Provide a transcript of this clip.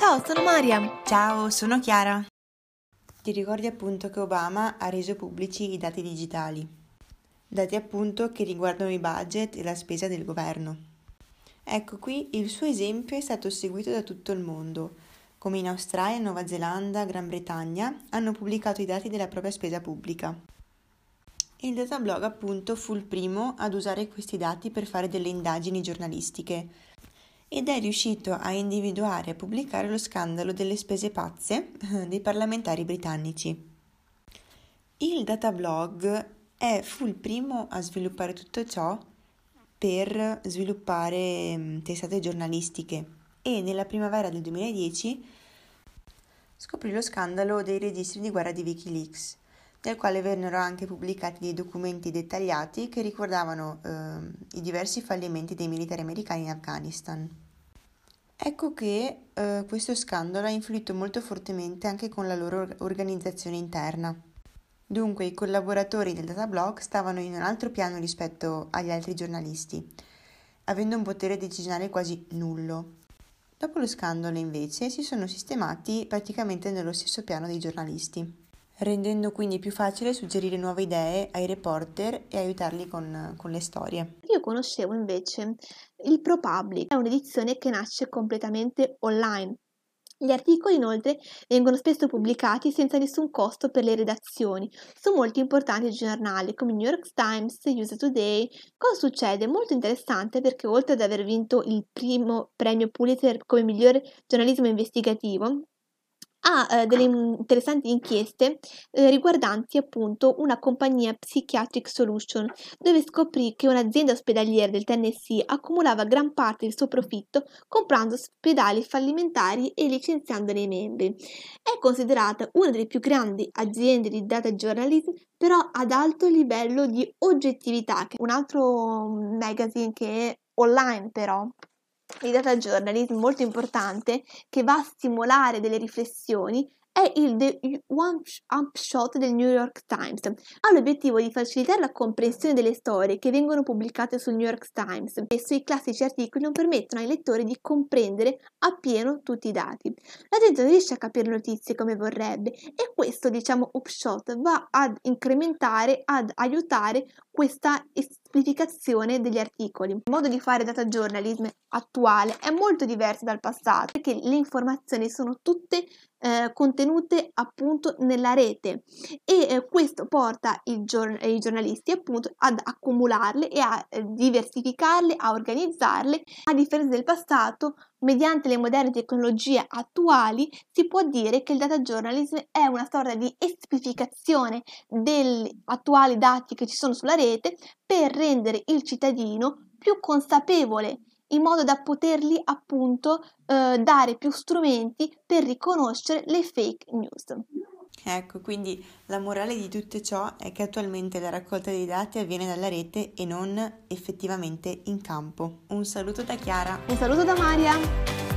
Ciao, sono Mariam. Ciao, sono Chiara. Ti ricordi appunto che Obama ha reso pubblici i dati digitali? Dati appunto che riguardano i budget e la spesa del governo. Ecco qui il suo esempio è stato seguito da tutto il mondo, come in Australia, Nuova Zelanda, Gran Bretagna hanno pubblicato i dati della propria spesa pubblica. Il datablog appunto fu il primo ad usare questi dati per fare delle indagini giornalistiche ed è riuscito a individuare e pubblicare lo scandalo delle spese pazze eh, dei parlamentari britannici. Il datablog è, fu il primo a sviluppare tutto ciò per sviluppare mm, testate giornalistiche e nella primavera del 2010 scoprì lo scandalo dei registri di guerra di Wikileaks, nel quale vennero anche pubblicati dei documenti dettagliati che ricordavano eh, i diversi fallimenti dei militari americani in Afghanistan. Ecco che eh, questo scandalo ha influito molto fortemente anche con la loro organizzazione interna. Dunque i collaboratori del datablock stavano in un altro piano rispetto agli altri giornalisti, avendo un potere decisionale quasi nullo. Dopo lo scandalo invece si sono sistemati praticamente nello stesso piano dei giornalisti rendendo quindi più facile suggerire nuove idee ai reporter e aiutarli con, con le storie. Io conoscevo invece il ProPublic, è un'edizione che nasce completamente online. Gli articoli inoltre vengono spesso pubblicati senza nessun costo per le redazioni su molti importanti giornali come New York Times, USA Today. Cosa succede? Molto interessante perché oltre ad aver vinto il primo premio Pulitzer come miglior giornalismo investigativo, ha eh, delle interessanti inchieste eh, riguardanti appunto una compagnia Psychiatric Solution, dove scoprì che un'azienda ospedaliera del Tennessee accumulava gran parte del suo profitto comprando ospedali fallimentari e licenziandone i membri. È considerata una delle più grandi aziende di data journalism, però ad alto livello di oggettività, che è un altro magazine che è online però il data journalism molto importante che va a stimolare delle riflessioni è il The One Up Shot del New York Times. Ha l'obiettivo di facilitare la comprensione delle storie che vengono pubblicate sul New York Times. Spesso i classici articoli non permettono ai lettori di comprendere appieno tutti i dati. La gente non riesce a capire le notizie come vorrebbe e questo, diciamo, upshot va ad incrementare, ad aiutare questa semplificazione degli articoli. Il modo di fare data journalism attuale è molto diverso dal passato perché le informazioni sono tutte eh, contenute appunto nella rete e eh, questo porta i, giorn- i, giornalisti appunto ad accumularle e a eh, diversificarle, a organizzarle. A differenza del passato, mediante le moderne tecnologie attuali, si può dire che il data journalism è una storia di esplicazione degli attuali dati che ci sono sulla rete per rendere il cittadino più consapevole in modo da potergli appunto eh, dare più strumenti per riconoscere le fake news. Ecco, quindi la morale di tutto ciò è che attualmente la raccolta dei dati avviene dalla rete e non effettivamente in campo. Un saluto da Chiara. Un saluto da Maria.